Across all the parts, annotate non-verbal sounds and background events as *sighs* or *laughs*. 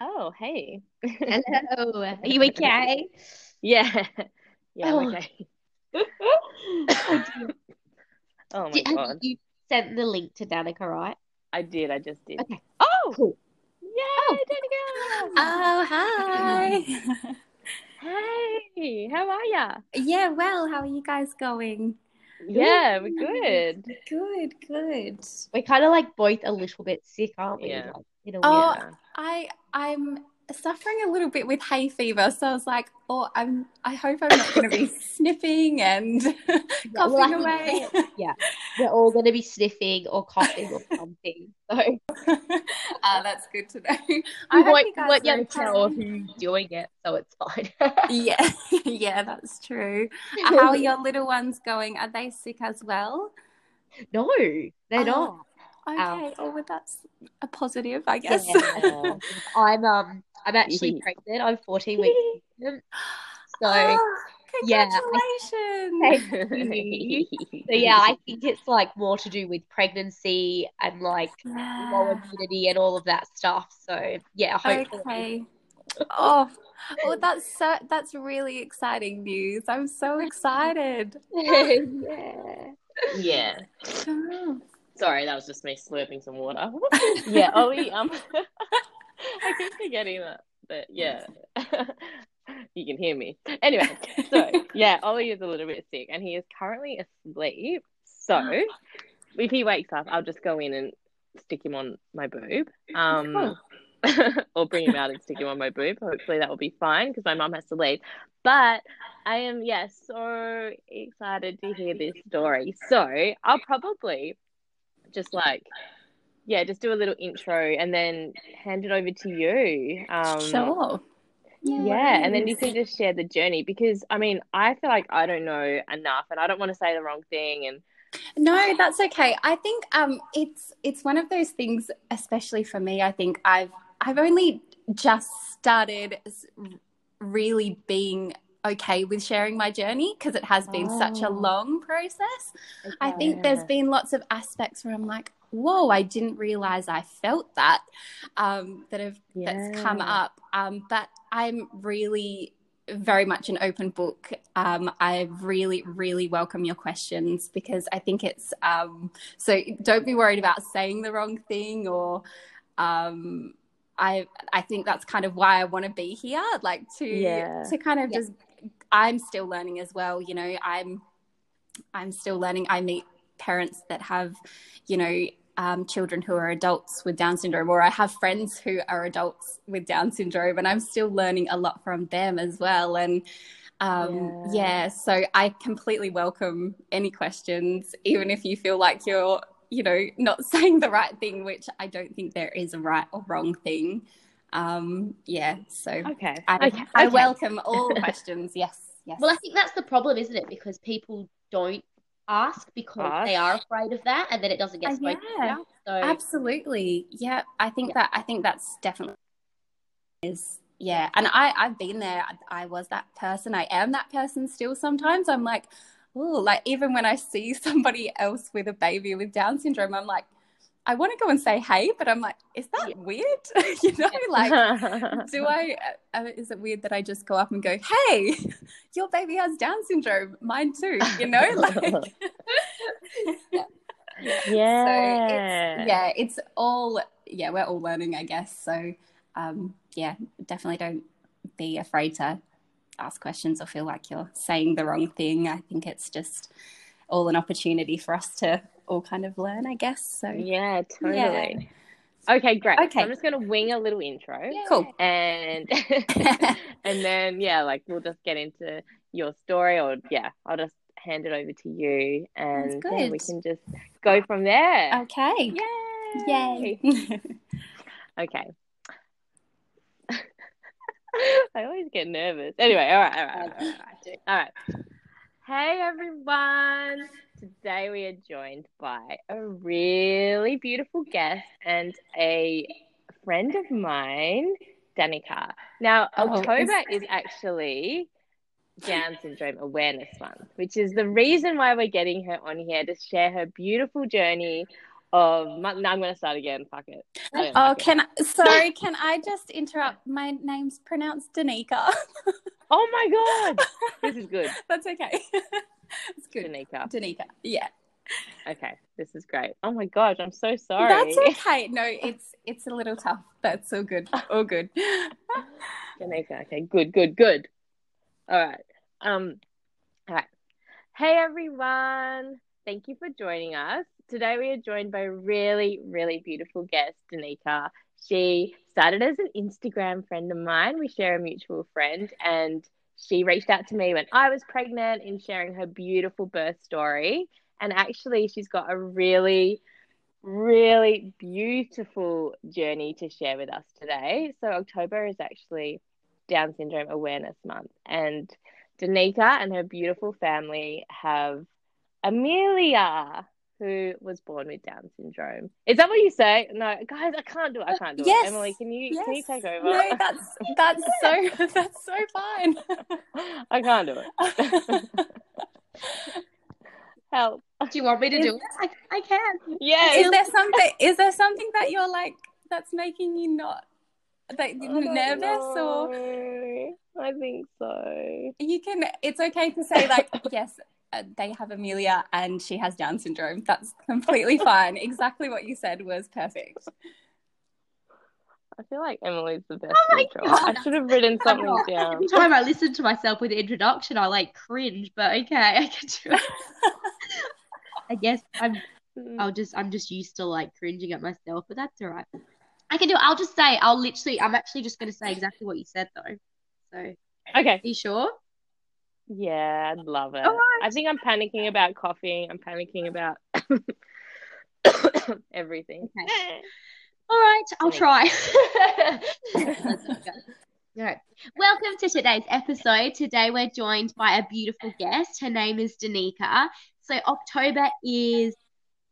Oh, hey. Hello. *laughs* Are you okay? Yeah. *laughs* Yeah, Oh. okay. Oh, *laughs* oh my Did- God. you sent the link to Danica, right? I did, I just did. Okay. Oh, Cool. yay, oh. Danica! Oh, hi. Hey, how are ya? yeah, well, how are you guys going? Yeah, we're good. Good, good. We're kind of like both a little bit sick, aren't we? Yeah. Like, a Oh, Yeah. I I'm suffering a little bit with hay fever, so I was like, oh, I'm I hope I'm not going to be *laughs* sniffing and *laughs* coughing well, away. think we're all *laughs* going to be sniffing or coughing or something. So Ah, that's good to know. I hope won't you guys let are you tell who's doing it, so it's fine. Yeah, yeah, that's true. Uh, How are your little ones going? Are they sick as well? no, they're Oh, not. Okay, oh, well, that's a positive, I guess. Yeah. I'm um I'm *laughs* actually pregnant. I'm 14 weeks pregnant. *gasps* So Oh, congratulations. Thank *laughs* you. So yeah, I think it's like more to do with pregnancy and like low immunity and all of that stuff. So yeah, hopefully. Okay. Oh, well, that's so, that's really exciting news. I'm so excited. *laughs* yeah. Yeah. Oh. Sorry, that was just me slurping some water. *laughs* yeah, Ollie, um, *laughs* I keep forgetting that, but yeah, *laughs* you can hear me. Anyway, so yeah, Ollie is a little bit sick and he is currently asleep. So *gasps* if he wakes up, I'll just go in and stick him on my boob. Um, or bring him out and stick him on my boob. Hopefully that will be fine because my mum has to leave. But I am, yeah, so excited to hear this story. So I'll probably just like, yeah, just do a little intro and then hand it over to you. Um, Sure. Yeah, and then you can just share the journey because I mean, I feel like I don't know enough and I don't want to say the wrong thing. And No, that's okay. I think um, it's it's one of those things, especially for me. I think I've I've only just started really being okay with sharing my journey because it has been such a Oh. long process. I think there's been lots of aspects where I'm like, whoa, I didn't realize I felt that um, that have that's come up. Um, but I'm really very much an open book. Um, I really, really welcome your questions because I think it's um, so. Don't be worried about saying the wrong thing or. Um, I I think that's kind of why I want to be here, like to Yeah. to kind of Yeah. just. I'm still learning as well. You know, I'm I'm still learning. I meet parents that have, you know, um, children who are adults with Down syndrome, or I have friends who are adults with Down syndrome, and I'm still learning a lot from them as well. And um, Yeah. yeah, so I completely welcome any questions, even if you feel like you're, you know, not *laughs* saying the right thing, which I don't think there is a right or wrong thing. Um, yeah, so okay, I, okay, I okay. welcome all *laughs* questions. Yes, yes. Well, I think that's the problem, isn't it? Because people don't ask because they are afraid of that, and then it doesn't get Uh, spoken yeah. about. So Absolutely. Yeah, I think Yeah. that I think that's definitely is yeah. And I I've been there. I, I was that person. I am that person still sometimes. I'm like, oh, like even when I see *laughs* somebody else with a baby with Down syndrome, I'm like I want to go and say hey, but I'm like, is that Yeah. weird? *laughs* you know, like *laughs* do I uh, is it weird that I just go up and go, "Hey, *laughs* your baby has Down syndrome. Mine too." You know, like yeah. so it's yeah it's all yeah we're all learning i guess so um yeah definitely don't be afraid to ask questions or feel like you're saying the wrong thing i think it's just all an opportunity for us to all kind of learn i guess so Yeah, totally. Okay, great. Okay. So I'm just gonna wing a little intro. cool And *laughs* *laughs* and then yeah, like we'll just get into your story or yeah, I'll just hand it over to you and Sounds yeah, we can just go from there. okay Yay. yay *laughs* Okay. I always get nervous. Anyway, all right, all right, all right, all right. All right. Hey everyone. Today we are joined by a really beautiful guest and a friend of mine, Danica. Now, Oh, October is- *laughs* is actually Down Syndrome Awareness Month, which is the reason why we're getting her on here to share her beautiful journey of my, no, I'm gonna start again. Fuck it. Oh, like it. can I, sorry, can I just interrupt? My name's pronounced Danica. *laughs* Oh my god, this is good, *laughs* That's okay. *laughs* it's good. Danica. Danica. Yeah. Okay, this is great. Oh my gosh, I'm so sorry. That's okay. No, it's it's a little tough. That's all good. All good. Jamaica. Okay, good, good, good. All right. Um, all right. Hey everyone. Thank you for joining us. Today we are joined by a really, really beautiful guest, Danica. She started as an Instagram friend of mine. We share a mutual friend, and she reached out to me when I was pregnant in sharing her beautiful birth story. And actually, she's got a really, really beautiful journey to share with us today. So, October is actually Down Syndrome Awareness Month, and Danica and her beautiful family have Amelia, who was born with Down syndrome. Is that what you say? No, guys, I can't do it. I can't do Yes. it. Emily, can you can you take over? No, that's *laughs* that's so *laughs* that's so fine. I can't do it. *laughs* Help. Do you want me to do it? I, I can. Yes. is there something is there something that you're like that's making you not that I you're don't nervous or. I think so. you can it's okay to say like yes uh, Uh, they have amelia and she has down syndrome that's completely *laughs* fine exactly what you said was perfect I feel like Emily's the best Oh my. God. I should have written *laughs* something down. Every time I listen to myself with the introduction, I like cringe, but okay, I can do it. *laughs* I guess I'm mm. I'll just I'm just used to like cringing at myself, but that's all right. I can do it. I'll just say I'll literally I'm actually just gonna say exactly what you said though. So are Okay. you sure? Yeah, I'd love it. Right. I think I'm panicking about coughing. I'm panicking about *coughs* everything. Okay. All right, I'll try. *laughs* All right. Welcome to today's episode. Today we're joined by a beautiful guest. Her name is Danica. So October is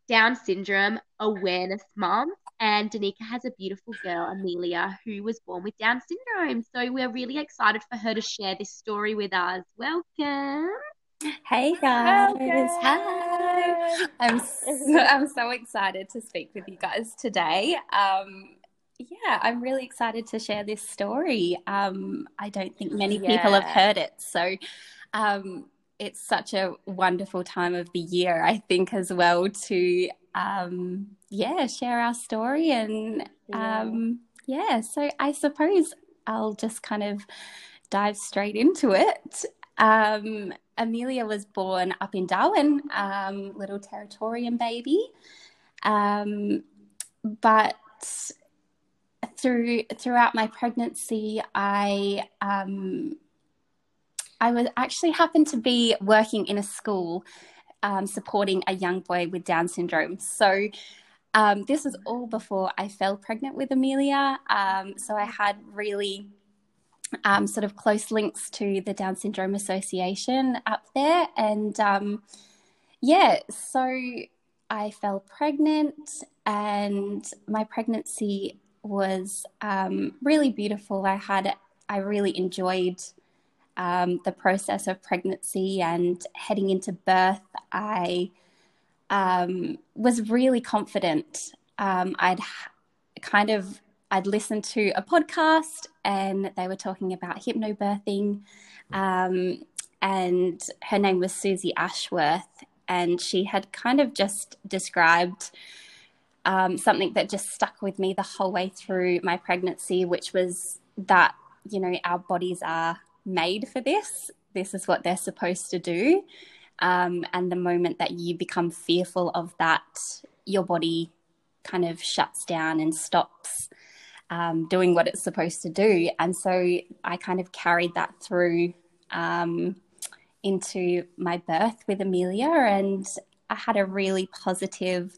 Down Syndrome Awareness Month, and Danica has a beautiful girl, Amelia, who was born with Down syndrome. So we're really excited for her to share this story with us. Welcome. hey guys. Hi. I'm *laughs* so, i'm so excited to speak with you guys today. Um yeah i'm really excited to share this story. Um i don't think many people have heard it. So um it's such a wonderful time of the year i think as well to um yeah share our story and Yeah. um yeah so i suppose i'll just kind of dive straight into it um Amelia was born up in Darwin, um, little Territorian baby. Um, but through throughout my pregnancy, I um, I was actually happened to be working in a school um, supporting a young boy with Down syndrome. So um, this was all before I fell pregnant with Amelia. Um, so I had really um, sort of close links to the Down Syndrome Association up there. And um, yeah, so I fell pregnant, and my pregnancy was um, really beautiful. I had, I really enjoyed um, the process of pregnancy and heading into birth. I um, was really confident. Um, I'd kind of I'd listened to a podcast and they were talking about hypnobirthing. Um, and her name was Susie Ashworth. And she had kind of just described um, something that just stuck with me the whole way through my pregnancy, which was that, you know, our bodies are made for this. This is what they're supposed to do. Um, and the moment that you become fearful of that, your body kind of shuts down and stops um, doing what it's supposed to do. And so I kind of carried that through um, into my birth with Amelia, and I had a really positive,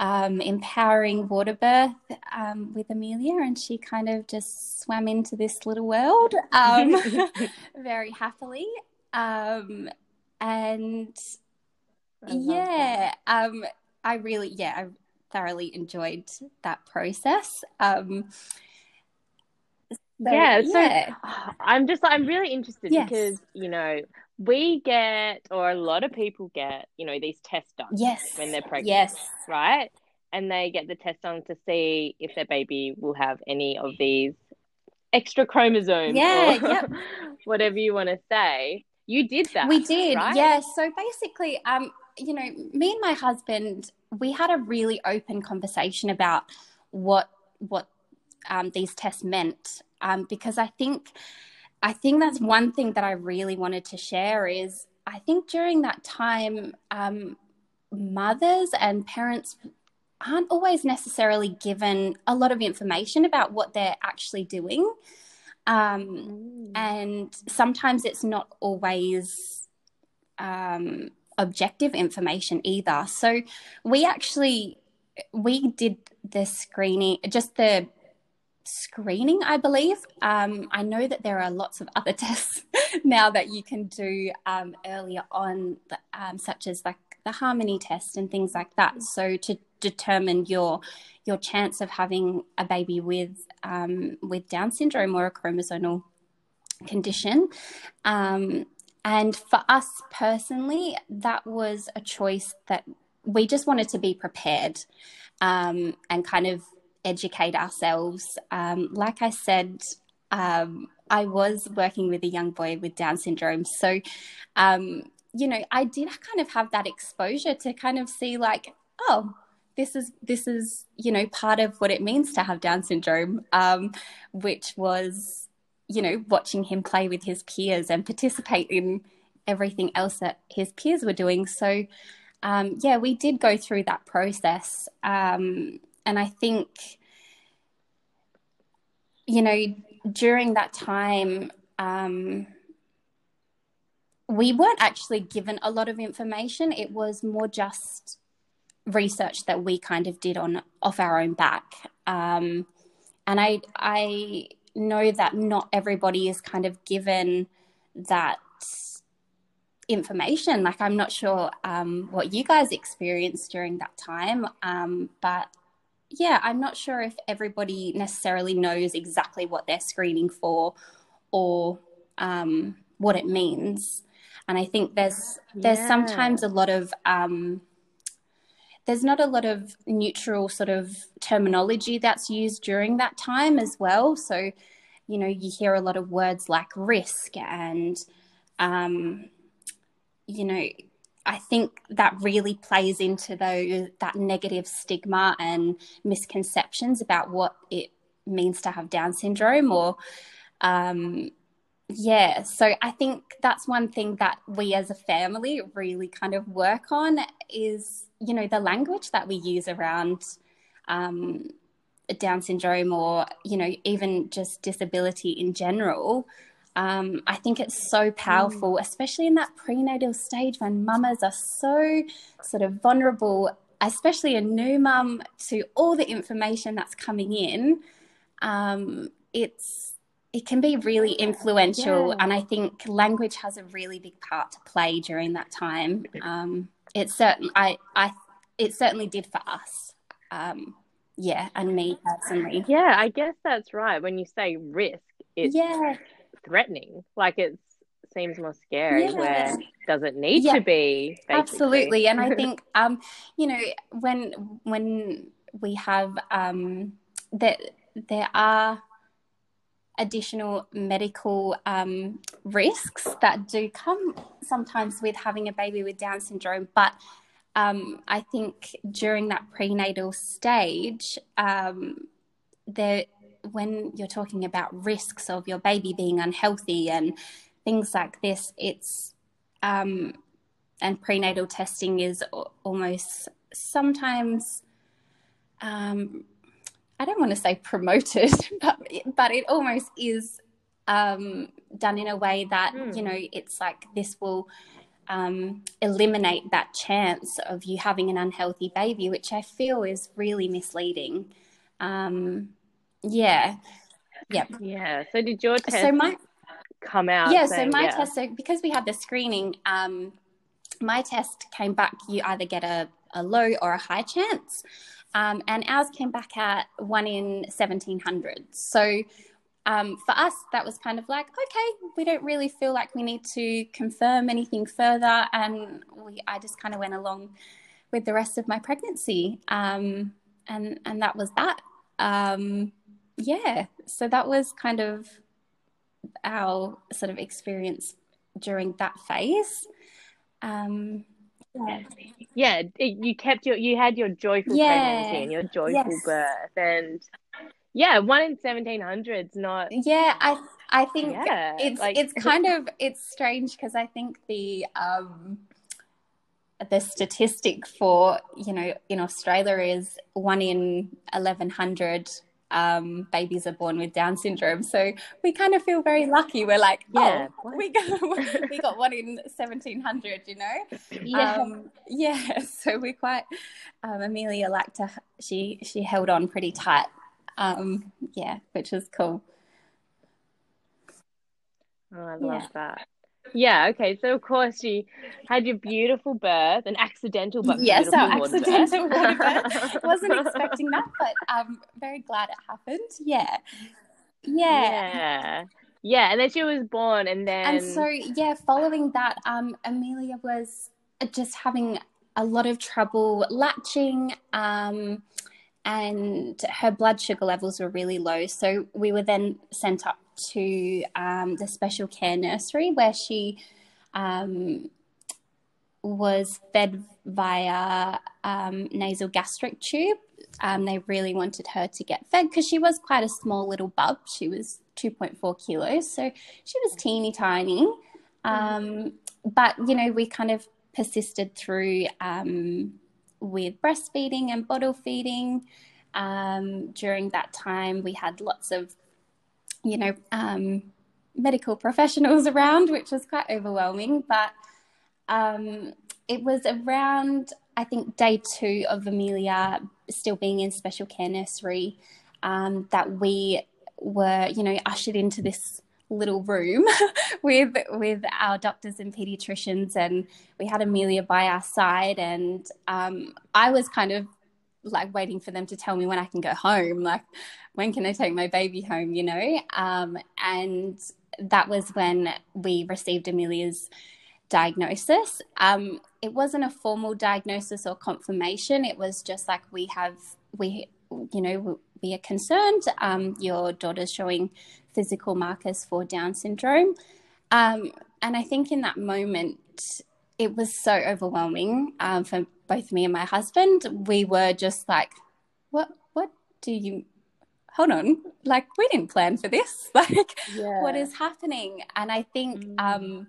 um, empowering water birth um, with Amelia, and she kind of just swam into this little world um, *laughs* very happily. Um, and yeah, um, I really, yeah, I thoroughly enjoyed that process. Um, so, Yeah, so- I'm just I'm really interested Yes. because you know we get or a lot of people get you know these tests done yes, when they're pregnant, yes, right? and they get the test on to see if their baby will have any of these extra chromosomes Yeah, yep. *laughs* whatever you want to say. You did that. We did, right? yeah. So basically, um, you know, me and my husband, we had a really open conversation about what what um, these tests meant, um, because I think I think that's one thing that I really wanted to share is I think during that time, um, mothers and parents aren't always necessarily given a lot of information about what they're actually doing. Um, Mm. and sometimes it's not always um, objective information either. So we actually we did the screening, just the screening, I believe. Um, I know that there are lots of other *laughs* tests now that you can do um, earlier on, um, such as like the harmony test and things like that. So to determine your your chance of having a baby with um, with Down syndrome or a chromosomal condition. Um, and for us personally, that was a choice that we just wanted to be prepared um, and kind of educate ourselves. Um, like I said, um, I was working with a young boy with Down syndrome. So, um, you know, I did kind of have that exposure to kind of see, like, oh, this is this is you know part of what it means to have Down syndrome, um, which was you know watching him play with his peers and participate in everything else that his peers were doing. So um, yeah, we did go through that process, um, and I think you know during that time. Um, we weren't actually given a lot of information. It was more just research that we kind of did on off our own back. Um, and I I know that not everybody is kind of given that information. Like I'm not sure um, what you guys experienced during that time, um, but yeah, I'm not sure if everybody necessarily knows exactly what they're screening for or um, what it means. And I think there's there's Yeah. sometimes a lot of um, there's not a lot of neutral sort of terminology that's used during that time as well. So, you know, you hear a lot of words like risk and, um, you know, I think that really plays into those that negative stigma and misconceptions about what it means to have Down syndrome or um, yeah, so I think that's one thing that we as a family really kind of work on is, you know, the language that we use around um, Down syndrome or, you know, even just disability in general. Um, I think it's so powerful, especially in that prenatal stage when mamas are so sort of vulnerable, especially a new mum, to all the information that's coming in. Um, it's it can be really influential Yeah. and i think language has a really big part to play during that time. Um, it certain i i it certainly did for us. Um, yeah and me personally. Yeah, I guess that's right. When you say risk, it's yeah threatening. Like it seems more scary. Yeah. Where does it need Yeah. to be? basically. absolutely and i *laughs* think um you know when when we have um that there are additional medical um, risks that do come sometimes with having a baby with down syndrome but um, i think during that prenatal stage um, there when you're talking about risks of your baby being unhealthy and things like this it's um, and prenatal testing is almost sometimes um, I don't want to say promoted, *laughs* but but it almost is um, done in a way that Hmm. you know it's like this will um, eliminate that chance of you having an unhealthy baby, which I feel is really misleading. Um, yeah, yeah. Yeah. So did your test So my come out? yeah, so my yeah, test, so because we had the screening, um, my test came back, you either get a, a low or a high chance. Um, and ours came back at one in 1700. So um, for us, that was kind of like, okay, we don't really feel like we need to confirm anything further. And we, I just kind of went along with the rest of my pregnancy. Um, and and that was that. Um, yeah, so that was kind of our sort of experience during that phase. Um, yeah, yeah you kept your you had your joyful yeah. pregnancy and your joyful yes. birth, and yeah, one in seventeen hundreds. Not yeah, I I think yeah, it's like, it's kind of it's strange because I think the um the statistic for you know in Australia is one in eleven hundred um, babies are born with Down syndrome. So we kind of feel very lucky. We're like, yeah, oh, *laughs* we got *laughs* we got one in seventeen hundred. You know, yeah, um, yeah. *laughs* So we're quite um, Amelia liked to she she held on pretty tight. Um, yeah, which is cool. Oh, I love yeah. that. Yeah, okay. So of course you had your beautiful birth, an accidental but yes, our accidental water birth. *laughs* Wasn't expecting that, but I'm very glad it happened. Yeah. Yeah. Yeah. Yeah, and then she was born and then And so yeah, following that, um Amelia was just having a lot of trouble latching, um and her blood sugar levels were really low. So we were then sent up to um, the special care nursery where she um, was fed via um, nasal gastric tube. Um, they really wanted her to get fed because she was quite a small little bub. She was 2.4 kilos, so she was teeny tiny. Um, but, you know, we kind of persisted through um, with breastfeeding and bottle feeding. Um, during that time, we had lots of you know, um, medical professionals around, which was quite overwhelming. But um, it was around, I think, day two of Amelia still being in special care nursery um, that we were, you know, ushered into this little room *laughs* with with our doctors and pediatricians and we had Amelia by our side and um, I was kind of like waiting for them to tell me when I can go home. Like, when can I take my baby home, you know? Um, and that was when we received Amelia's diagnosis. Um, it wasn't a formal diagnosis or confirmation. It was just like we have, we, you know, we are concerned. Um, your daughter's showing physical markers for Down syndrome. Um, and I think in that moment, it was so overwhelming um, for both me and my husband. We were just like, "What? What do you? Hold on! Like we didn't plan for this. *laughs* Like, yeah. what is happening?" And I think mm. um,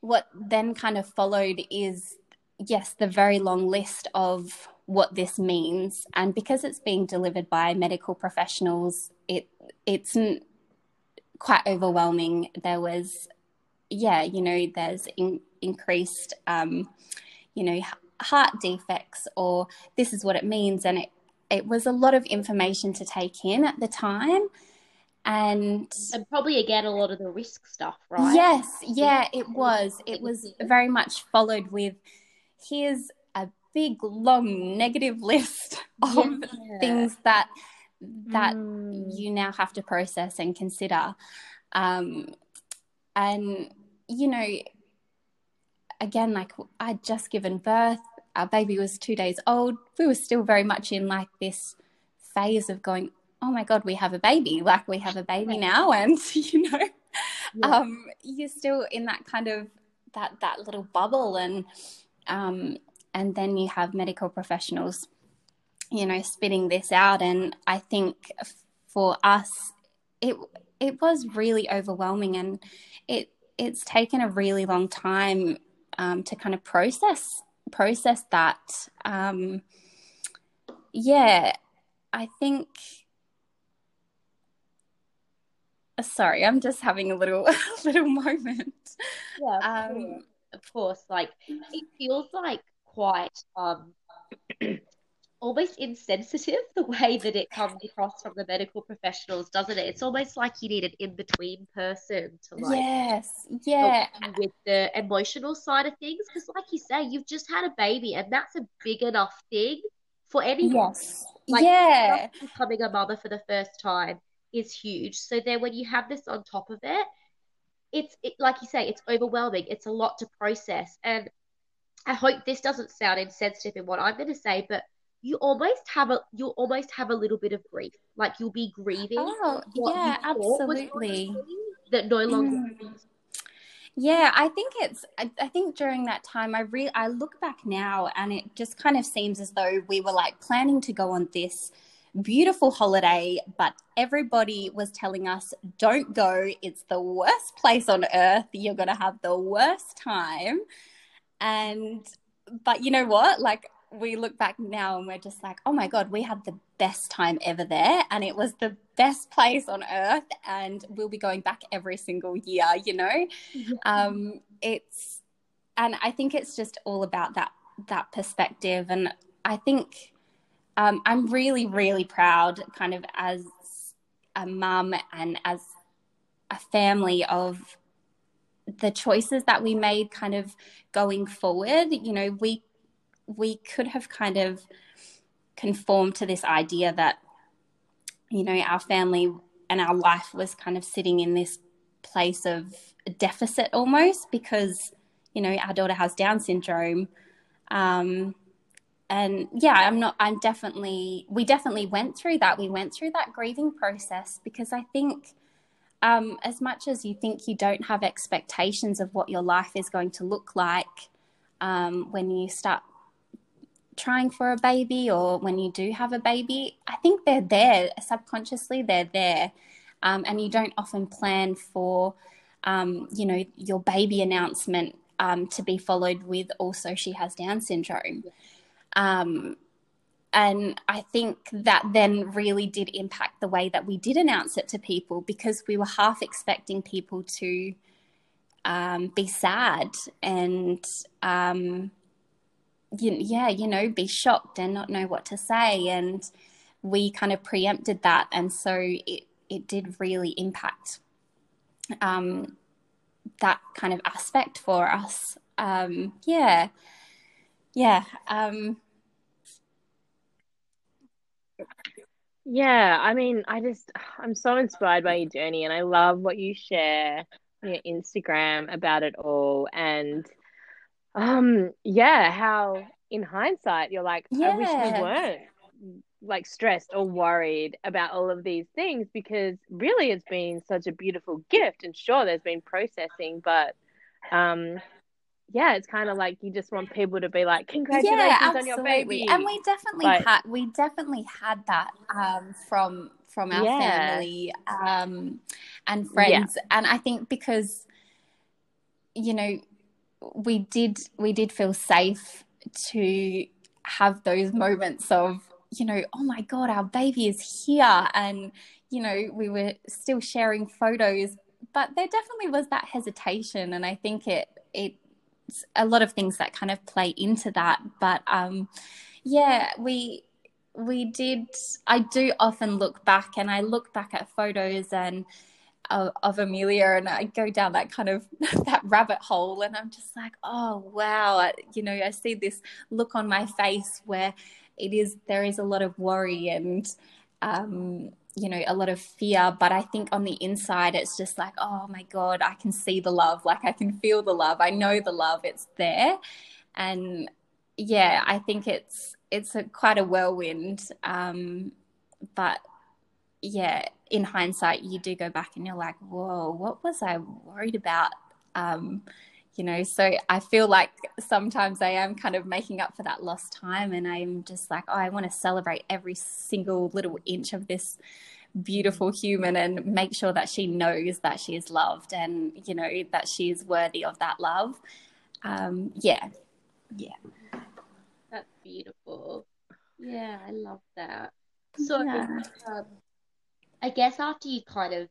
what then kind of followed is yes, the very long list of what this means, and because it's being delivered by medical professionals, it it's quite overwhelming. There was, yeah, you know, there's in, increased, um, you know, heart defects, or this is what it means. And it, it was a lot of information to take in at the time. And, and probably again a lot of the risk stuff, right? Yes, yeah, it was. It was very much followed with here's a big long negative *laughs* list of yeah. things that that mm. you now have to process and consider. Um, and you know, again, like I'd just given birth, our baby was two days old. We were still very much in like this phase of going, oh my God, we have a baby. Like we have a baby now. And, *laughs* you know, yeah. um, you're still in that kind of that, that little bubble. And, um, and then you have medical professionals, you know, spitting this out. And I think for us, it, it was really overwhelming and it, it's taken a really long time um, to kind of process process that. Um, yeah, I think. Uh, sorry, I'm just having a little *laughs* little moment. Yeah, of, um, course. of course. Like it feels like quite um *clears throat* almost insensitive the way that it comes across from the medical professionals, doesn't it? It's almost like you need an in between person to like yes, yeah, with the emotional side of things because, like you say, you've just had a baby, and that's a big enough thing for anyone. Yes, like, yeah, becoming a mother for the first time is huge. So then, when you have this on top of it, it's it, like you say, it's overwhelming. It's a lot to process, and I hope this doesn't sound insensitive in what I'm going to say, but you almost have a you'll almost have a little bit of grief. Like you'll be grieving. Oh, yeah, absolutely. That no longer mm. Yeah, I think it's. I, I, think during that time, I re I look back now, and it just kind of seems as though we were like planning to go on this beautiful holiday, but everybody was telling us, "Don't go. It's the worst place on earth. You're gonna have the worst time." And, but you know what? Like we look back now and we're just like, oh my God, we had the best time ever there. And it was the best place on earth. And we'll be going back every single year, you know? Yeah. Um, it's, and I think it's just all about that, that perspective. And I think um, I'm really, really proud, kind of as a mum and as a family of the choices that we made kind of going forward you know we we could have kind of conformed to this idea that, you know, our family and our life was kind of sitting in this place of deficit almost because, you know, our daughter has Down syndrome. Um, and yeah, I'm not, I'm definitely, we definitely went through that. We went through that grieving process because I think. Um, as much as you think you don't have expectations of what your life is going to look like um, when you start trying for a baby or when you do have a baby, I think they're there subconsciously, they're there. Um, and you don't often plan for, um, you know, your baby announcement um, to be followed with also she has Down syndrome. Um, and I think that then really did impact the way that we did announce it to people because we were half expecting people to um, be sad and um, you, yeah, you know, be shocked and not know what to say. And we kind of preempted that. And so it, it did really impact um, that kind of aspect for us. Um, yeah. Yeah. Um, yeah. I mean, I just, I'm so inspired by your journey and I love what you share on your Instagram about it all. And, um, yeah, how in hindsight you're like, yeah. I wish we weren't like stressed or worried about all of these things because really it's been such a beautiful gift and sure there's been processing but um yeah it's kind of like you just want people to be like congratulations yeah, on your baby and we definitely but, had we definitely had that um from from our yeah. family um and friends yeah. and i think because you know we did we did feel safe to have those moments of you know oh my god our baby is here. And you know we were still sharing photos but there definitely was that hesitation. And i think it it a lot of things that kind of play into that. But um yeah we we did i do often look back and i look back at photos and of, of Amelia and I go down that kind of *laughs* that rabbit hole and I'm just like, oh wow, I, you know, I see this look on my face where it is there is a lot of worry and um, you know a lot of fear but i think on the inside it's just like oh my god i can see the love like i can feel the love i know the love it's there. And yeah i think it's it's a, quite a whirlwind um, but yeah, in hindsight, you do go back and you're like, whoa, what was I worried about? Um, you know, so I feel like sometimes I am kind of making up for that lost time, and I'm just like, oh, I want to celebrate every single little inch of this beautiful human and make sure that she knows that she is loved and you know that she is worthy of that love. Um, yeah, yeah, that's beautiful. Yeah, I love that. So, yeah. um, I guess after you kind of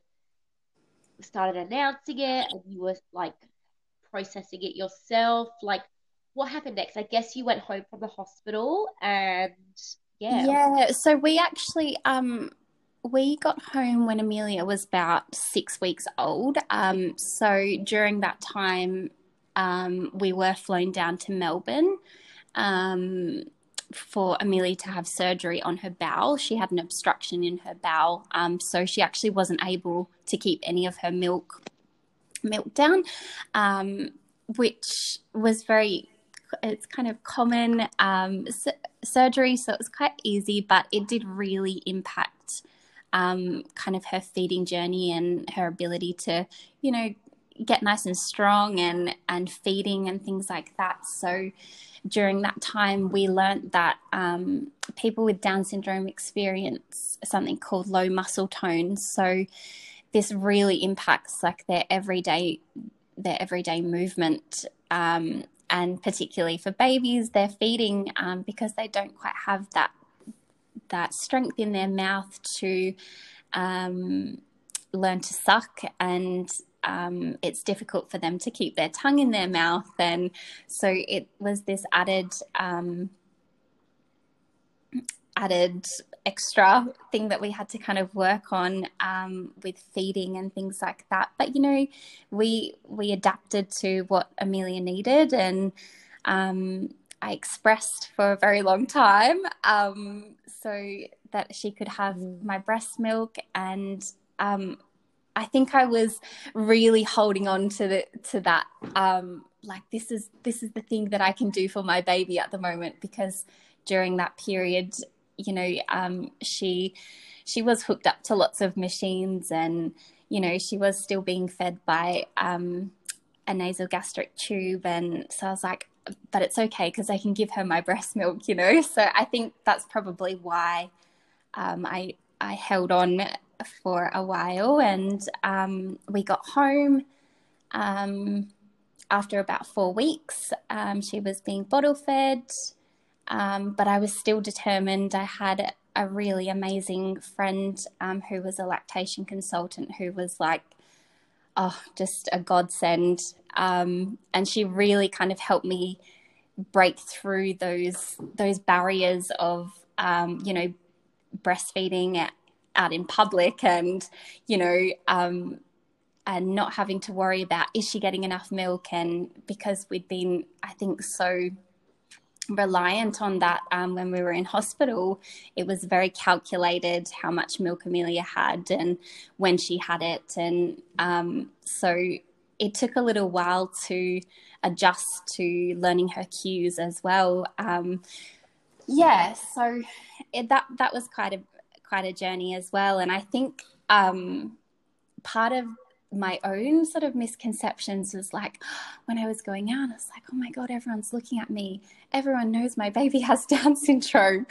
started announcing it and you were like processing it yourself, like what happened next? I guess you went home from the hospital and yeah. Yeah. So we actually um we got home when Amelia was about six weeks old. Um so during that time um we were flown down to Melbourne. Um for Amelia to have surgery on her bowel. She had an obstruction in her bowel, um, so she actually wasn't able to keep any of her milk milk down, um, which was very it's kind of common um, surgery, so it was quite easy, but it did really impact um, kind of her feeding journey and her ability to, you know, get nice and strong and and feeding and things like that. So during that time, we learned that um, people with Down syndrome experience something called low muscle tone. So this really impacts like their everyday their everyday movement um, and particularly for babies they're feeding um, because they don't quite have that that strength in their mouth to um, learn to suck and um, it's difficult for them to keep their tongue in their mouth and so it was this added um, added extra thing that we had to kind of work on um, with feeding and things like that. But you know, we we adapted to what Amelia needed, and um, I expressed for a very long time um, so that she could have my breast milk and. I think I was really holding on to the to that um, like this is this is the thing that I can do for my baby at the moment because during that period you know, um, she she was hooked up to lots of machines, and you know, she was still being fed by um, a nasogastric tube, and so I was like, but it's okay because I can give her my breast milk, you know. *laughs* So I think that's probably why um, I I held on for a while, and um, we got home. Um, after about four weeks, um, she was being bottle fed. Um, but I was still determined. I had a really amazing friend um, who was a lactation consultant who was like, oh, just a godsend. Um, and she really kind of helped me break through those those barriers of you know breastfeeding out in public and you know um, and not having to worry about is she getting enough milk and because we'd been I think so reliant on that um, when we were in hospital. It was very calculated how much milk Amelia had and when she had it. And um, so it took a little while to adjust to learning her cues as well. Um, yeah, so it, that that was quite a quite a journey as well. And I think um, part of my own sort of misconceptions was like *gasps* when I was going out, I was like, oh my God, everyone's looking at me. Everyone knows my baby has *laughs* Down syndrome.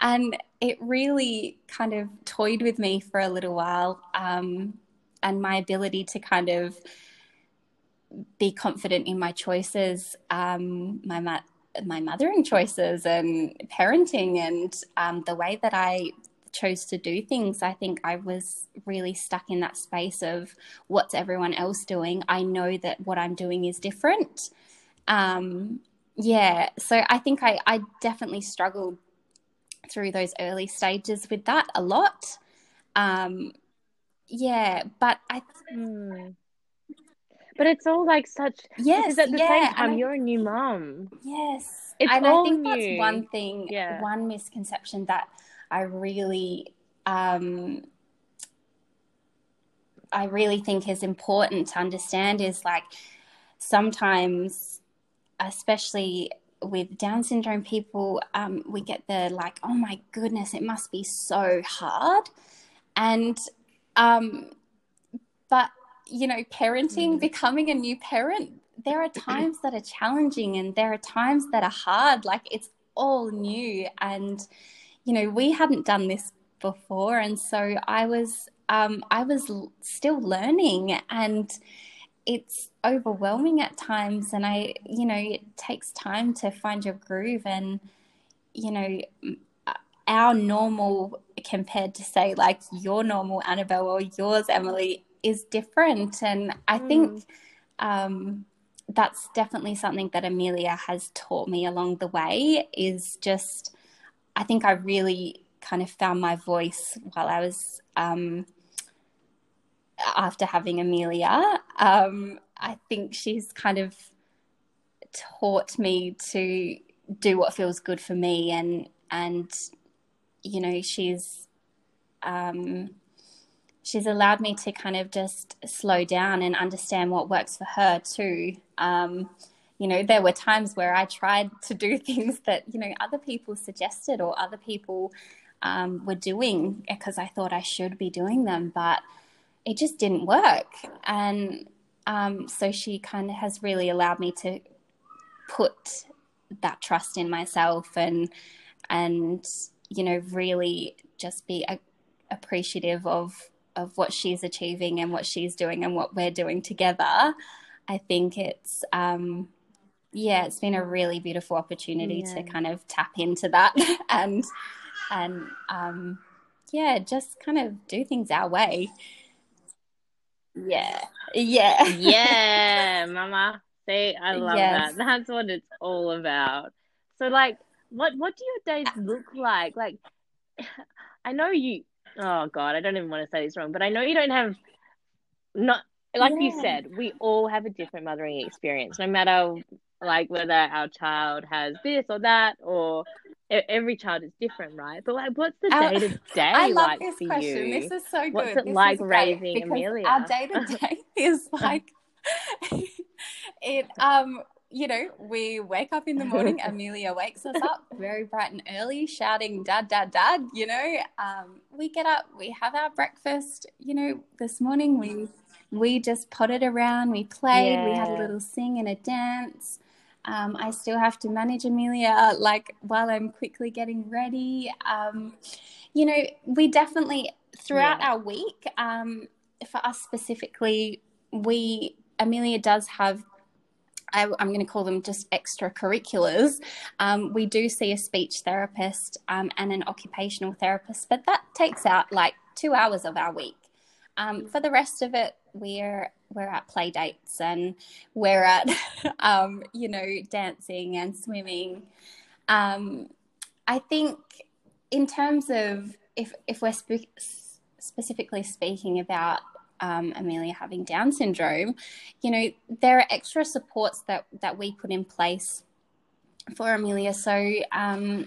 And it really kind of toyed with me for a little while. Um, and my ability to kind of be confident in my choices, um, my, my mothering choices and parenting and um, the way that I chose to do things, I think I was really stuck in that space of what's everyone else doing. I know that what I'm doing is different. Um, yeah, so I think I, I definitely struggled through those early stages with that a lot. Um, yeah, but I. Mm. But it's all like such. Yes, at the yeah, same time, I, you're a new mom. Yes, it's and all I think new. that's one thing, yeah. one misconception that I really um, I really think is important to understand is like sometimes, especially with Down syndrome people, um, we get the like, oh my goodness, it must be so hard. And, um, but, you know, parenting, mm. becoming a new parent, there are times that are challenging and there are times that are hard. Like it's all new. And, you know, we hadn't done this before, and so I was um, I was still learning, and it's overwhelming at times. And I, you know, it takes time to find your groove, and you know, our normal compared to say like your normal Annabelle or yours Emily is different, and I mm. think. Um, that's definitely something that Amelia has taught me along the way is just I think I really kind of found my voice while I was um, after having Amelia. Um, I think she's kind of taught me to do what feels good for me, and and you know she's um, she's allowed me to kind of just slow down and understand what works for her too. Um, you know, there were times where I tried to do *laughs* things that, you know, other people suggested or other people um, were doing because I thought I should be doing them, but it just didn't work. And um, so she kind of has really allowed me to put that trust in myself and and you know really just be a, appreciative of of what she's achieving and what she's doing and what we're doing together i think it's um yeah it's been a really beautiful opportunity yeah. to kind of tap into that *laughs* and and um yeah just kind of do things our way yeah yeah yeah *laughs* mama See, I love yes. that. That's what it's all about. So, like, what what do your days look like? Like, *sighs* I know you. Oh God, I don't even want to say this wrong, but I know you don't have not like yeah. you said. We all have a different mothering experience, no matter like whether our child has this or that, or every child is different, right? But like, what's the day to day like this for question. you? This is so good. What's it this like raising Amelia? Our day to day is like *laughs* it um you know, we wake up in the morning, *laughs* Amelia wakes us up very bright and early, shouting, Dad, Dad, Dad. You know, um, we get up, we have our breakfast. You know, this morning we we just potted around, we played, yeah. we had a little sing and a dance. Um, I still have to manage Amelia like while I'm quickly getting ready. Um, you know, we definitely throughout yeah. our week, um, for us specifically, we Amelia does have I, am going to call them just extracurriculars. Um, we do see a speech therapist um, and an occupational therapist, but that takes out like two hours of our week. Um, for the rest of it, we're we're at play dates and we're at *laughs* um, you know dancing and swimming. Um, I think in terms of if if we're spe- specifically speaking about um, Amelia having Down syndrome, you know, there are extra supports that, that we put in place for Amelia. So, um,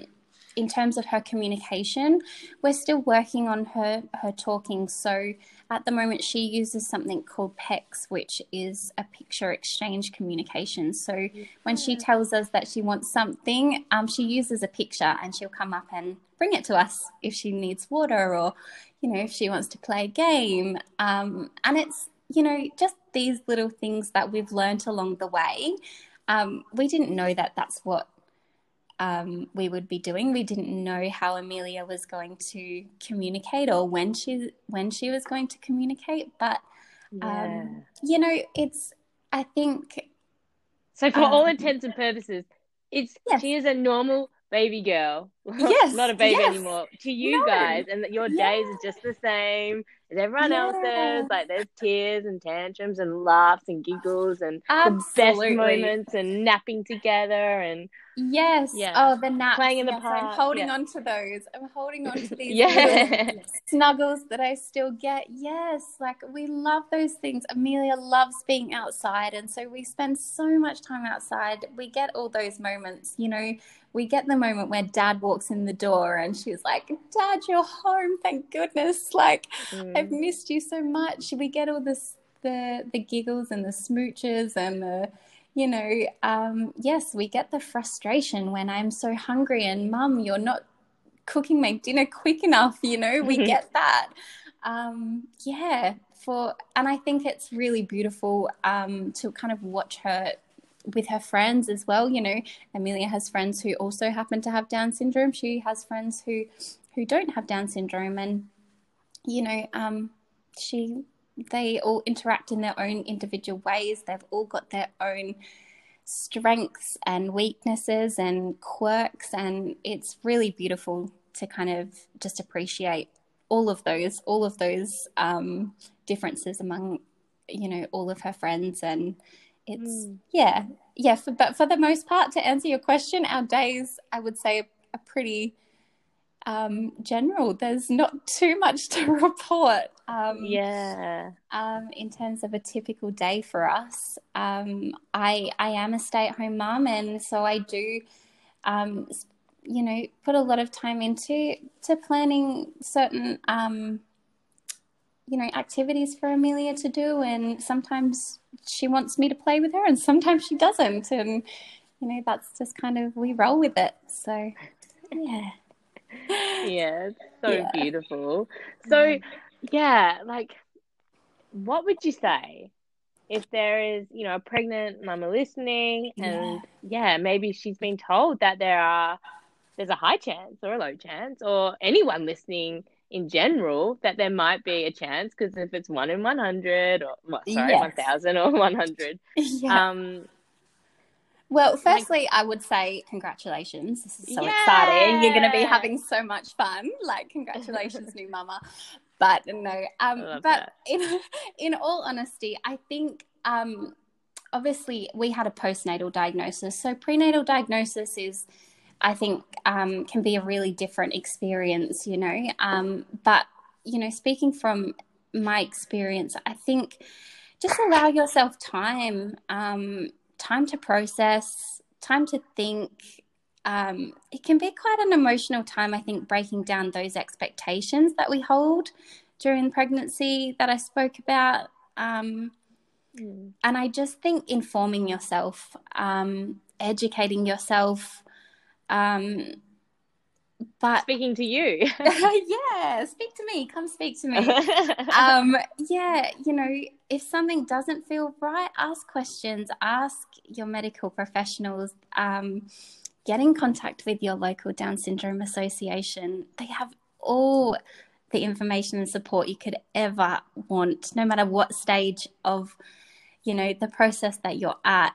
in terms of her communication, we're still working on her her talking. So at the moment, she uses something called PECS, which is a picture exchange communication. So when she tells us that she wants something, um, she uses a picture and she'll come up and bring it to us if she needs water or, you know, if she wants to play a game. Um, and it's, you know, just these little things that we've learned along the way. Um, we didn't know that that's what um, we would be doing. We didn't know how Amelia was going to communicate or when she when she was going to communicate. But um, you know, it's I think. So for um, all intents and purposes, it's yes. she is a normal baby girl. *laughs* Yes, not a baby yes. anymore to you no. guys, and your yeah. days are just the same everyone yeah. else's. Like there's tears and tantrums and laughs and giggles and Absolutely. the best moments and napping together and Yes. Yeah. Oh, the naps. Playing in the yes, park. I'm holding yeah. on to those. I'm holding on to *laughs* these snuggles that I still get. Yes. Like we love those things. Amelia loves being outside. And so we spend so much time outside. We get all those moments, you know, we get the moment where dad walks in the door and she's like, Dad, you're home. Thank goodness. Like mm. I've missed you so much. We get all this the the giggles and the smooches and the you know, um, yes, we get the frustration when I'm so hungry and mum, you're not cooking my dinner quick enough, you know, we mm-hmm. *laughs* get that. Um, yeah, for, and I think it's really beautiful um, to kind of watch her with her friends as well. You know, Amelia has friends who also happen to have Down syndrome. She has friends who who don't have Down syndrome, and you know, um, she they all interact in their own individual ways. They've all got their own strengths and weaknesses and quirks, and it's really beautiful to kind of just appreciate all of those, all of those um, differences among, you know, all of her friends, and it's mm. yeah, yeah. For, but for the most part, to answer your question, our days, I would say, are pretty um, general. There's not *laughs* too much to *laughs* report. Um, yeah. Um, in terms of a typical day for us, um, I I am a stay at home mom, and so I do, um, you know, put a lot of time into to planning certain, um, you know, activities for Amelia to do, and sometimes she wants me to play with her and sometimes she doesn't and you know that's just kind of we roll with it so yeah yeah it's so yeah. beautiful so yeah like what would you say if there is, you know, a pregnant mama listening and yeah. yeah, maybe she's been told that there are there's a high chance or a low chance or anyone listening in general that there might be a chance because if it's one in 100 or well, sorry yes. 1000 or *laughs* 100 *laughs* yeah. um well firstly like, i would say congratulations this is so yeah. exciting you're going to be having so much fun *laughs* like congratulations new mama but no um but that. in in all honesty i think um obviously we had a postnatal diagnosis so prenatal diagnosis is i think um can be a really different experience you know um but you know speaking from my experience i think just allow yourself time um time to process time to think um, it can be quite an emotional time, I think, breaking down those expectations that we hold during pregnancy that I spoke about. Um, mm. And I just think informing yourself, um, educating yourself, um, but speaking to you. *laughs* Yeah speak to me. Come speak to me. *laughs* Um yeah you know if something doesn't feel right ask questions. Ask your medical professionals. Um get in contact with your local Down Syndrome Association. They have all the information and support you could ever want, no matter what stage of you know the process that you're at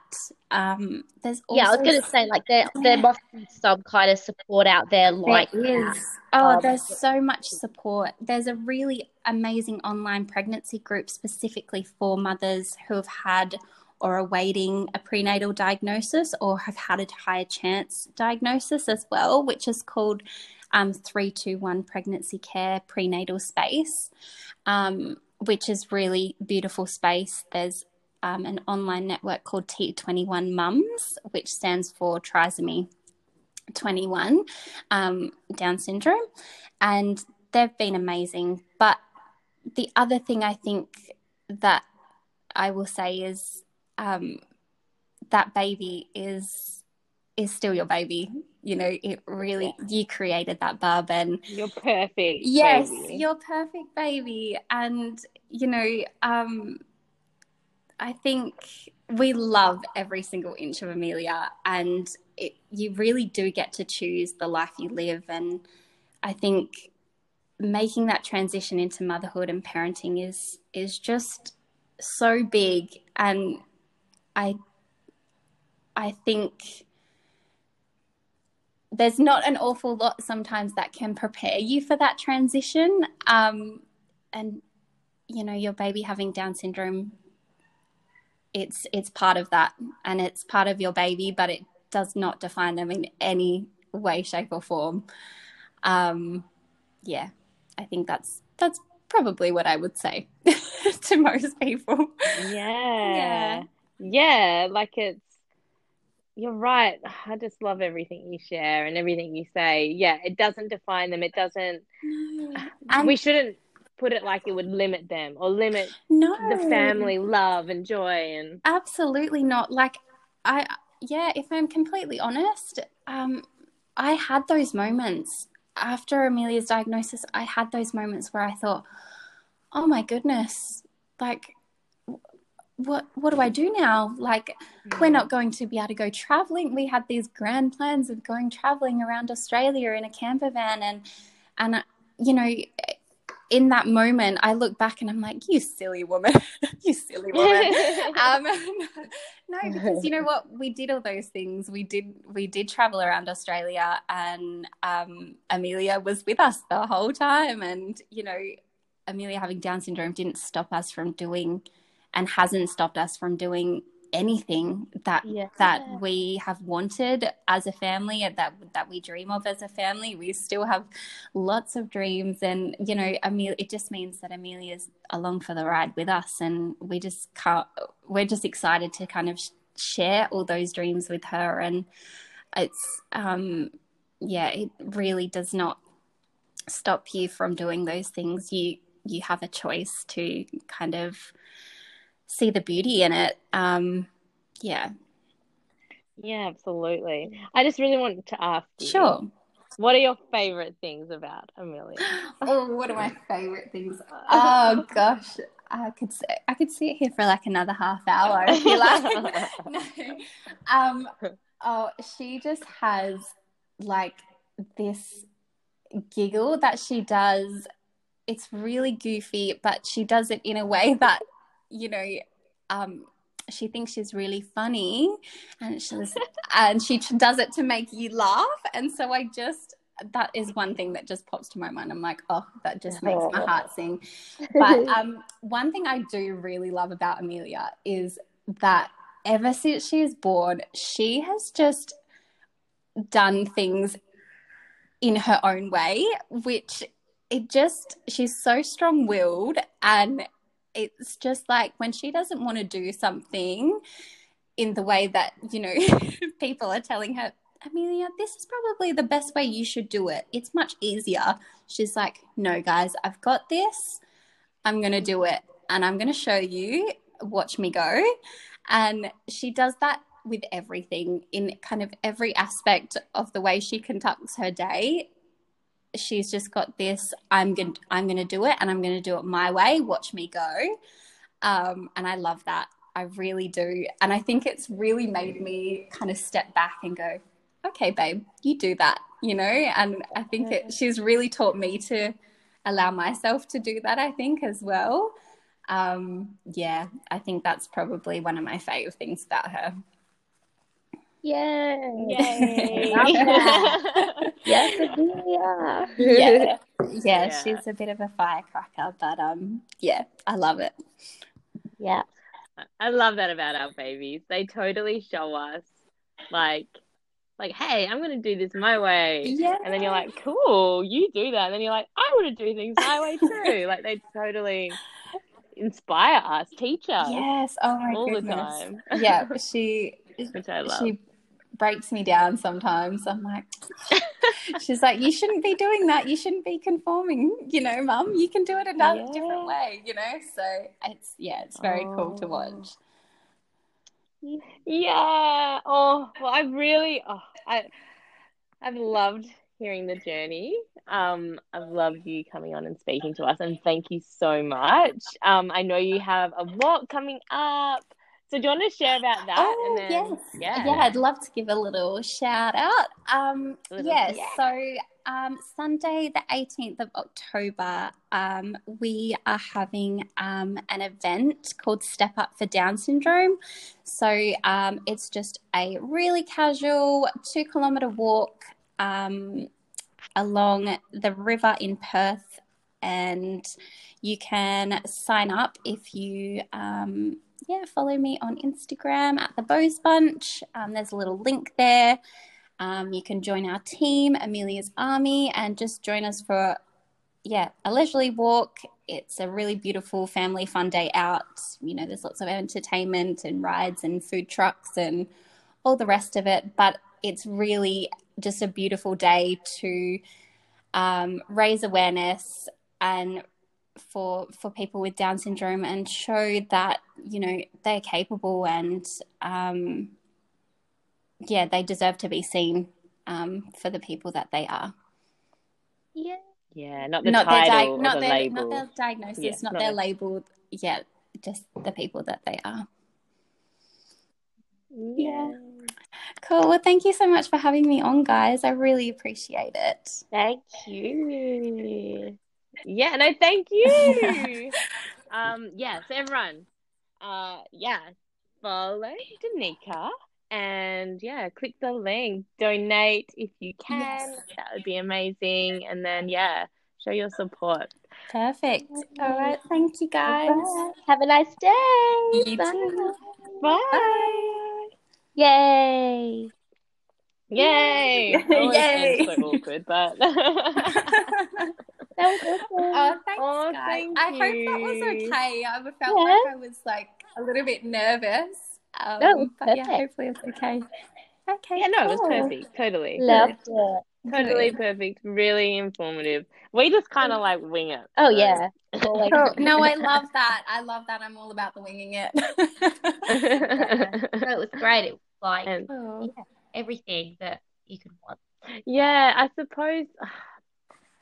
um there's also... yeah i was gonna say like there there must be some kind of support out there like there is. oh um, there's so much support. There's a really amazing online pregnancy group specifically for mothers who have had or are awaiting a prenatal diagnosis or have had a higher chance diagnosis as well, which is called um, 321 Pregnancy Care Prenatal Space, um, which is really beautiful space. There's um, an online network called T21 Mums, which stands for Trisomy 21 um, Down syndrome, and they've been amazing. But the other thing I think that I will say is um, that baby is is still your baby. You know, it really yeah. you created that bub and you're perfect. Yes, baby. you're perfect baby. And you know, um, I think we love every single inch of Amelia, and it, you really do get to choose the life you live. And I think making that transition into motherhood and parenting is is just so big and I I think there's not an awful lot sometimes that can prepare you for that transition. Um, and you know, your baby having Down syndrome, it's it's part of that, and it's part of your baby, but it does not define them in any way, shape, or form. Um, yeah, I think that's that's probably what I would say *laughs* to most people. Yeah. Yeah yeah, like it's you're right. I just love everything you share and everything you say. Yeah, it doesn't define them. It doesn't. *sighs* We shouldn't put it like it would limit them or limit no. the family love and joy and absolutely not. Like I, yeah, if I'm completely honest, um, I had those moments after Amelia's diagnosis. I had those moments where I thought, oh my goodness, like what what do I do now? Like we're not going to be able to go traveling. We had these grand plans of going traveling around Australia in a camper van and and uh, you know in that moment I look back and I'm like you silly woman. *laughs* you silly woman. *laughs* um, *laughs* no because you know what we did all those things. We did we did travel around Australia and um, Amelia was with us the whole time and you know Amelia having down syndrome didn't stop us from doing and hasn't stopped us from doing anything that yeah. that we have wanted as a family and that that we dream of as a family we still have lots of dreams. And you know Amelia it just means that Amelia's along for the ride with us. And we just can't we're just excited to kind of share all those dreams with her. And it's um yeah it really does not stop you from doing those things. You you have a choice to kind of see the beauty in it. Um, yeah. Yeah, absolutely. I just really want to ask you. Sure. What are your favorite things about Amelia? *laughs* oh, what are my favorite things? *laughs* Oh gosh, I could say, I could sit here for like another half hour if you like. *laughs* no. Um, oh, she just has like this giggle that she does. It's really goofy, but she does it in a way that you know, um, she thinks she's really funny, and she's *laughs* and she does it to make you laugh. And so I just that is one thing that just pops to my mind. I'm like, oh, that just makes my heart sing. But *laughs* um, one thing I do really love about Amelia is that ever since she was born, she has just done things in her own way, which it just, she's so strong willed. And it's just like when she doesn't want to do something in the way that, you know, *laughs* people are telling her, Amelia, this is probably the best way you should do it. It's much easier. She's like, no, guys, I've got this. I'm going to do it and I'm going to show you. Watch me go. And she does that with everything in kind of every aspect of the way she conducts her day. She's just got this I'm going to I'm going to do it and I'm going to do it my way. Watch me go. Um, and I love that. I really do. And I think it's really made me kind of step back and go, okay, babe, you do that, you know? And I think it, she's really taught me to allow myself to do that, I think, as well. Um, yeah, I think that's probably one of my favorite things about her. Yay! Yay! *laughs* yes, Amelia. Yeah. yeah. yeah, she's a bit of a firecracker, but um, yeah, I love it. Yeah, I love that about our babies. They totally show us, like, like, hey, I'm gonna do this my way. Yeah. And then you're like, cool, you do that. And then you're like, I want to do things my way too. *laughs* like they totally inspire us, teach us. Yes. Oh my all goodness. the time. yeah, *laughs* she Which I love. she breaks me down sometimes. I'm like, *laughs* she's like, you shouldn't be doing that. You shouldn't be conforming. You know, mum, you can do it another Yeah. different way. You know, so it's yeah, it's very cool to Oh. watch. Yeah. Oh, well, I really, oh, I, I've loved hearing the journey. Um, I've loved you coming on and speaking to us, and thank you so much. Um, I know you have a walk coming up, so do you want to share about that? Oh, and then, yes. yeah, I'd love to give a little shout out. Um, Little- yes, yeah. so um, Sunday, the 18th of October, um, we are having um, an event called Step Up for Down Syndrome. So um, it's just a really casual two kilometre walk um, along the river in Perth, and you can sign up if you. Um, yeah, follow me on Instagram at the Bowes Bunch. Um, there's a little link there. Um, you can join our team, Amelia's Army, and just join us for yeah a leisurely walk. It's a really beautiful family fun day out. You know, there's lots of entertainment and rides and food trucks and all the rest of it. But it's really just a beautiful day to um, raise awareness and for for people with Down syndrome and show that you know they're capable and um, yeah they deserve to be seen um, for the people that they are. yeah. yeah, not the not their di- not the their label. not their diagnosis, Yeah, not not their the- label. Yeah, just the people that they are. yeah. Cool. Well, thank you so much for having me on, guys. I really appreciate it. Thank you. Yeah, no, thank you. *laughs* um, yeah, so everyone, uh, yeah, follow Danica and yeah, click the link, donate if you can. Yes. That would be amazing. And then yeah, show your support. Perfect. All right. Thank you, guys. Bye. Have a nice day. You Bye. too. Bye. Yay. Yay! *laughs* Yay. It's so awkward, but *laughs* That was awesome. Oh, thanks, Oh, guys. thank I hope that was okay. I felt Yeah. like I was like a little bit nervous. Um, No, it was but yeah, perfect. hopefully it's okay. Okay. yeah, no, it was perfect. Totally. Loved it. totally perfect, really informative. We just kind of like wing it. Oh so- yeah. *laughs* Oh, no, I love that. I love that. I'm all about the winging it. *laughs* So it was great. It was like And- Oh. everything that you could want. Yeah, I suppose. *sighs*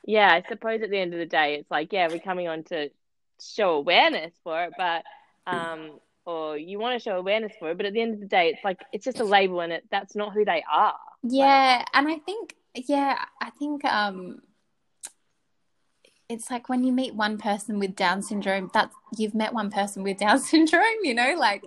Yeah, I suppose at the end of the day, it's like, yeah, we're coming on to show awareness for it, but um, or you want to show awareness for it, but at the end of the day, it's like it's just a label, and it that's not who they are. Yeah, and I think yeah, I think um it's like when you meet one person with Down syndrome, that's you've met one person with Down *laughs* syndrome, you know, like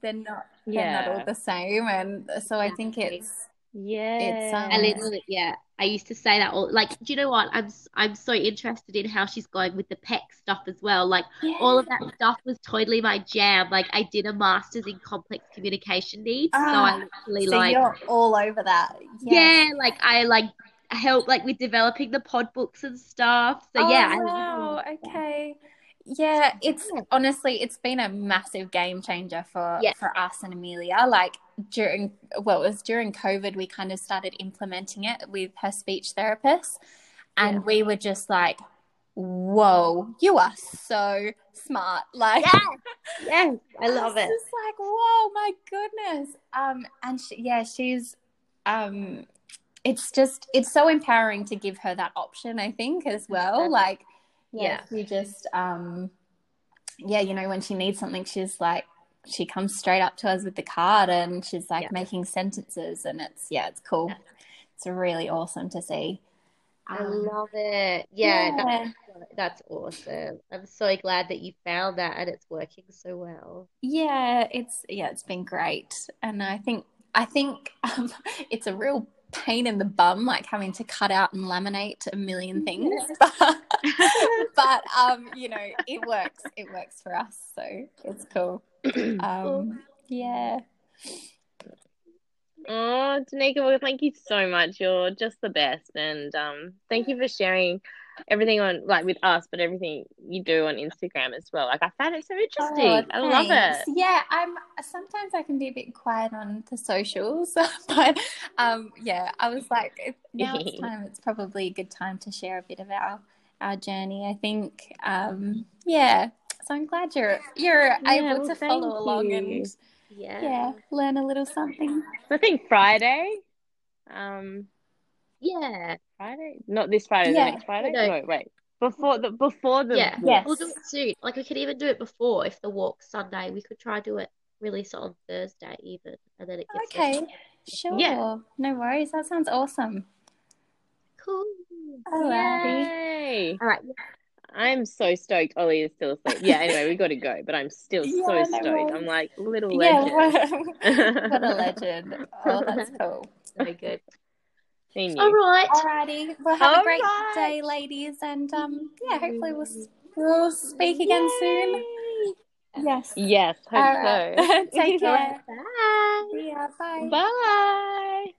they're not they're not all the same and so I think it's Yeah, um, A little bit, yeah. I used to say that all like, do you know what? I'm I'm so interested in how she's going with the PEC stuff as well. Like all of that stuff was totally my jam. Like I did a master's in complex communication needs, so Ah, I literally so like you're all over that. yeah, like I like help like with developing the PODD books and stuff. So Oh, yeah, wow. Okay. Yeah, it's honestly it's been a massive game changer for Yeah. for us and Amelia. Like during well, it was during COVID we kind of started implementing it with her speech therapist, and Yeah. we were just like, "Whoa, you are so smart!" Like, Yes, *laughs* yes, I love was it. Just like, whoa, my goodness. Um, and she, yeah, she's um, it's just it's so empowering to give her that option. I think as well. Like, yeah, she just um, yeah, you know, when she needs something, she's like. She comes straight up to us with the card and she's like Yeah. making sentences and it's yeah, it's cool. Yeah. It's really awesome to see. I Um, love it. Yeah, yeah. That's, that's awesome. I'm so glad that you found that and it's working so well. Yeah, it's yeah, it's been great, and I think I think um, *laughs* it's a real pain in the bum, like having to cut out and laminate a million *laughs* things. But, *laughs* but um, you know, it works. It works for us, so it's cool. *clears throat* Um, yeah. Oh, Danica, well, thank you so much. You're just the best, and um, thank you for sharing everything on like with us, but everything you do on Instagram as well. Like I found it so interesting. Oh, I love it. Yeah, I'm sometimes I can be a bit quiet on the socials, *laughs* but um, yeah, I was like, now it's *laughs* time. It's probably a good time to share a bit of our our journey. I think, um, yeah. So I'm glad you're you're Yeah, able well, to thank follow along you. and Yeah. yeah, learn a little something. So I think Friday. Um, Yeah. Friday? Not this Friday. Yeah. The next Friday? No. No, wait. Before the before the Yeah. Yes. We'll do it soon. Like we could even do it before if the walk's Sunday. We could try do it release it on Thursday even, and then it gets Okay, sure. Yeah. No worries. That sounds awesome. cool. Alrighty. Yay! All right. I'm so stoked. Ollie is still asleep. Yeah. Anyway, we got to go, but I'm still Yeah, so stoked. worries. I'm like little legend. what, what a *laughs* legend. Oh, that's cool. Very good. Seen All you. right. Alrighty. Well, have a great right. day, ladies, and um, yeah, hopefully we'll we'll speak again soon. Yes. Yes, hope All right. so. *laughs* Take *laughs* care. Bye. See ya. Bye. Bye.